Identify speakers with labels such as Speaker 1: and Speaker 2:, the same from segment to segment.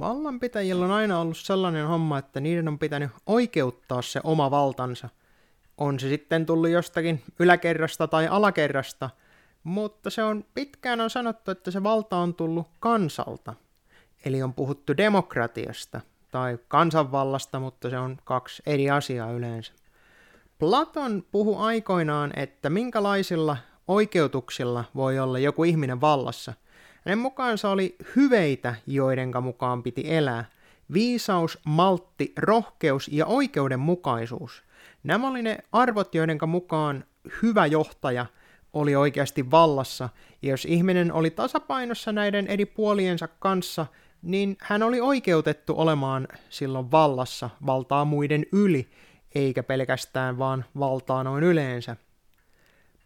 Speaker 1: Vallanpitäjillä on aina ollut sellainen homma, että niiden on pitänyt oikeuttaa se oma valtansa. On se sitten tullut jostakin yläkerrasta tai alakerrasta, mutta se on pitkään on sanottu, että se valta on tullut kansalta. Eli on puhuttu demokratiasta tai kansanvallasta, mutta se on kaksi eri asiaa yleensä. Platon puhui aikoinaan, että minkälaisilla oikeutuksilla voi olla joku ihminen vallassa – hänen mukaansa oli hyveitä, joidenka mukaan piti elää. Viisaus, maltti, rohkeus ja oikeudenmukaisuus. Nämä oli ne arvot, joidenka mukaan hyvä johtaja oli oikeasti vallassa. Ja jos ihminen oli tasapainossa näiden eri puoliensa kanssa, niin hän oli oikeutettu olemaan silloin vallassa, valtaa muiden yli, eikä pelkästään vaan valtaa noin yleensä.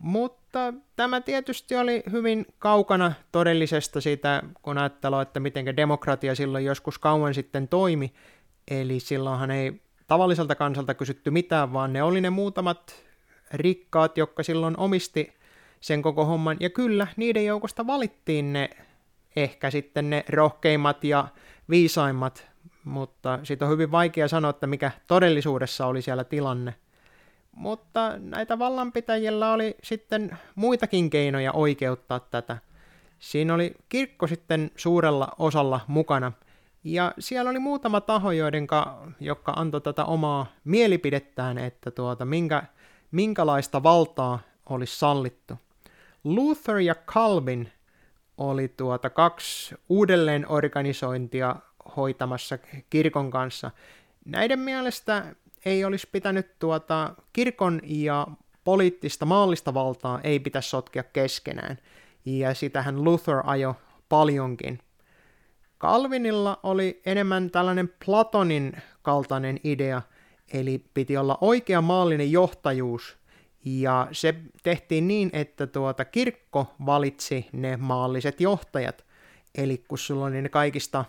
Speaker 1: Mutta tämä tietysti oli hyvin kaukana todellisesta siitä, kun ajattelee, että miten demokratia silloin joskus kauan sitten toimi. Eli silloinhan ei tavalliselta kansalta kysytty mitään, vaan ne oli ne muutamat rikkaat, jotka silloin omisti sen koko homman. Ja kyllä, niiden joukosta valittiin ne ehkä sitten ne rohkeimmat ja viisaimmat, mutta siitä on hyvin vaikea sanoa, että mikä todellisuudessa oli siellä tilanne. Mutta näitä vallanpitäjillä oli sitten muitakin keinoja oikeuttaa tätä. Siinä oli kirkko sitten suurella osalla mukana, ja siellä oli muutama taho, joidenka, jotka antoi tätä omaa mielipidettään, että tuota, minkä, minkälaista valtaa olisi sallittu. Luther ja Calvin oli tuota kaksi uudelleenorganisointia hoitamassa kirkon kanssa. Näiden mielestä ei olisi pitänyt tuota, kirkon ja poliittista maallista valtaa ei pitäisi sotkea keskenään. Ja sitähän Luther ajo paljonkin. Calvinilla oli enemmän tällainen Platonin kaltainen idea, eli piti olla oikea maallinen johtajuus, ja se tehtiin niin, että tuota kirkko valitsi ne maalliset johtajat. Eli kun sulla oli ne kaikista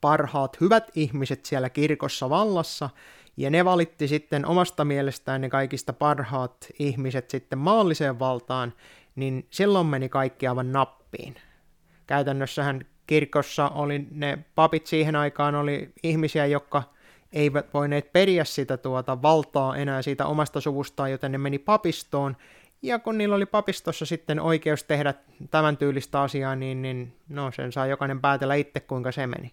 Speaker 1: parhaat hyvät ihmiset siellä kirkossa vallassa, ja ne valitti sitten omasta mielestään ne kaikista parhaat ihmiset sitten maalliseen valtaan, niin silloin meni kaikki aivan nappiin. Käytännössähän kirkossa oli ne papit siihen aikaan oli ihmisiä, jotka eivät voineet periä sitä tuota valtaa enää siitä omasta suvustaan, joten ne meni papistoon. Ja kun niillä oli papistossa sitten oikeus tehdä tämän tyylistä asiaa, niin, niin no, sen saa jokainen päätellä itse, kuinka se meni.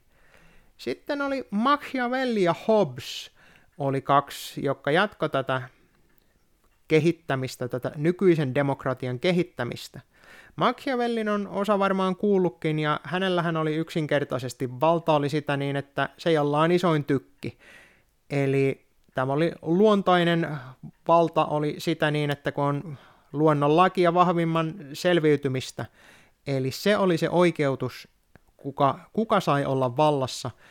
Speaker 1: Sitten oli Machiavelli ja Hobbes, oli kaksi, jotka jatko tätä kehittämistä, tätä nykyisen demokratian kehittämistä. Machiavellin on osa varmaan kuullutkin, ja hänellähän oli yksinkertaisesti valta oli sitä niin, että se jolla on isoin tykki. Eli tämä oli luontainen valta oli sitä niin, että kun on luonnonlaki ja vahvimman selviytymistä, eli se oli se oikeutus, kuka, kuka sai olla vallassa –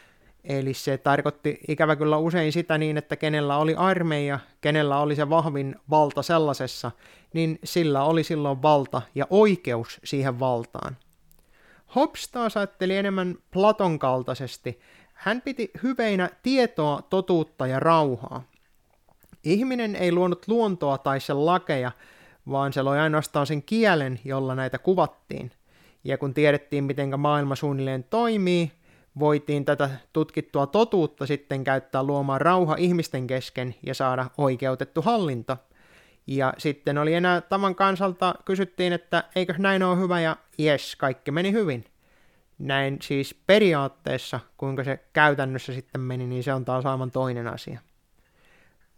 Speaker 1: Eli se tarkoitti ikävä kyllä usein sitä niin, että kenellä oli armeija, kenellä oli se vahvin valta sellaisessa, niin sillä oli silloin valta ja oikeus siihen valtaan. Hobbes taas ajatteli enemmän Platon kaltaisesti. Hän piti hyveinä tietoa, totuutta ja rauhaa. Ihminen ei luonut luontoa tai sen lakeja, vaan se loi ainoastaan sen kielen, jolla näitä kuvattiin. Ja kun tiedettiin, miten maailma suunnilleen toimii, voitiin tätä tutkittua totuutta sitten käyttää luomaan rauha ihmisten kesken ja saada oikeutettu hallinto. Ja sitten oli enää tavan kansalta, kysyttiin, että eikö näin ole hyvä, ja jes, kaikki meni hyvin. Näin siis periaatteessa, kuinka se käytännössä sitten meni, niin se on taas aivan toinen asia.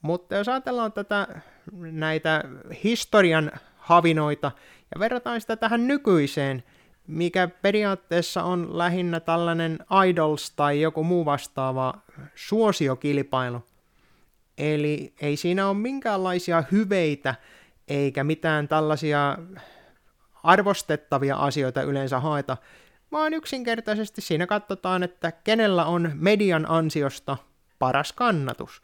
Speaker 1: Mutta jos ajatellaan tätä, näitä historian havinoita ja verrataan sitä tähän nykyiseen, mikä periaatteessa on lähinnä tällainen idols tai joku muu vastaava suosiokilpailu. Eli ei siinä ole minkäänlaisia hyveitä eikä mitään tällaisia arvostettavia asioita yleensä haeta, vaan yksinkertaisesti siinä katsotaan, että kenellä on median ansiosta paras kannatus.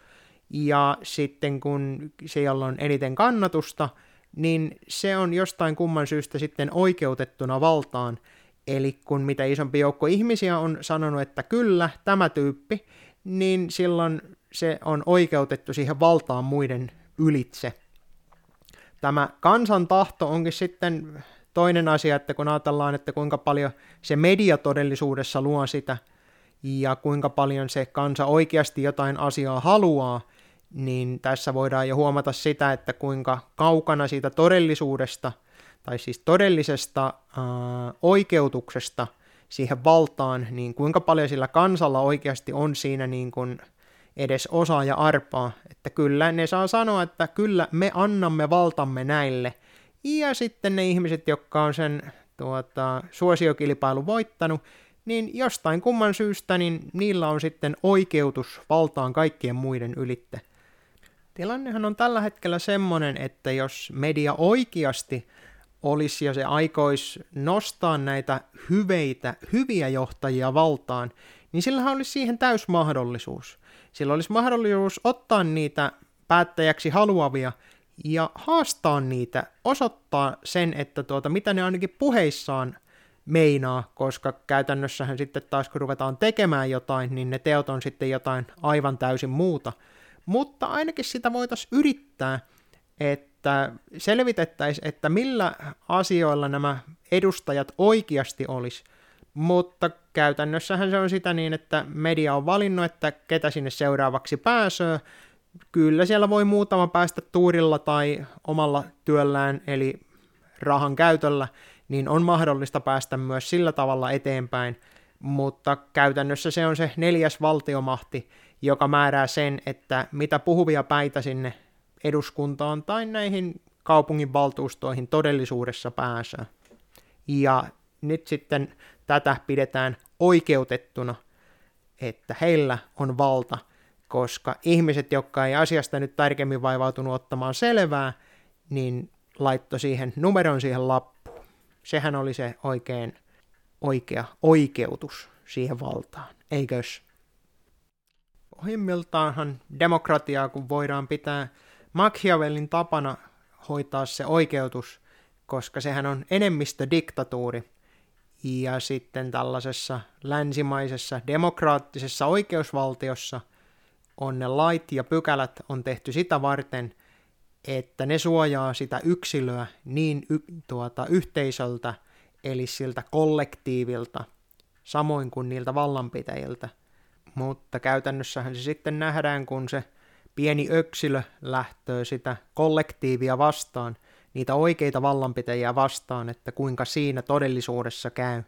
Speaker 1: Ja sitten kun siellä on eniten kannatusta, niin se on jostain kumman syystä sitten oikeutettuna valtaan. Eli kun mitä isompi joukko ihmisiä on sanonut, että kyllä, tämä tyyppi, niin silloin se on oikeutettu siihen valtaan muiden ylitse. Tämä kansan tahto onkin sitten toinen asia, että kun ajatellaan, että kuinka paljon se media todellisuudessa luo sitä, ja kuinka paljon se kansa oikeasti jotain asiaa haluaa, niin tässä voidaan jo huomata sitä, että kuinka kaukana siitä todellisuudesta, tai siis todellisesta ää, oikeutuksesta siihen valtaan, niin kuinka paljon sillä kansalla oikeasti on siinä niin kuin edes osaa ja arpaa, että kyllä ne saa sanoa, että kyllä me annamme valtamme näille, ja sitten ne ihmiset, jotka on sen tuota, suosiokilpailun voittanut, niin jostain kumman syystä niin niillä on sitten oikeutus valtaan kaikkien muiden ylitte. Tilannehan on tällä hetkellä semmoinen, että jos media oikeasti olisi ja se aikois nostaa näitä hyveitä, hyviä johtajia valtaan, niin sillähän olisi siihen täys mahdollisuus. Sillä olisi mahdollisuus ottaa niitä päättäjäksi haluavia ja haastaa niitä, osoittaa sen, että tuota, mitä ne ainakin puheissaan meinaa, koska käytännössähän sitten taas kun ruvetaan tekemään jotain, niin ne teot on sitten jotain aivan täysin muuta. Mutta ainakin sitä voitaisiin yrittää, että selvitettäisiin, että millä asioilla nämä edustajat oikeasti olisi. Mutta käytännössähän se on sitä niin, että media on valinnut, että ketä sinne seuraavaksi pääsee. Kyllä siellä voi muutama päästä tuurilla tai omalla työllään, eli rahan käytöllä, niin on mahdollista päästä myös sillä tavalla eteenpäin, mutta käytännössä se on se neljäs valtiomahti, joka määrää sen, että mitä puhuvia päitä sinne eduskuntaan tai näihin kaupungin valtuustoihin todellisuudessa pääsee. Ja nyt sitten tätä pidetään oikeutettuna, että heillä on valta, koska ihmiset, jotka ei asiasta nyt tarkemmin vaivautunut ottamaan selvää, niin laittoi siihen numeron siihen lappuun. Sehän oli se oikein oikea oikeutus siihen valtaan, eikös? Pohjimmiltaanhan demokratiaa, kun voidaan pitää Machiavellin tapana hoitaa se oikeutus, koska sehän on enemmistödiktatuuri. Ja sitten tällaisessa länsimaisessa demokraattisessa oikeusvaltiossa on ne lait ja pykälät on tehty sitä varten, että ne suojaa sitä yksilöä niin y- tuota, yhteisöltä, eli siltä kollektiivilta, samoin kuin niiltä vallanpitäjiltä. Mutta käytännössähän se sitten nähdään, kun se pieni yksilö lähtöö sitä kollektiivia vastaan, niitä oikeita vallanpitäjiä vastaan, että kuinka siinä todellisuudessa käy.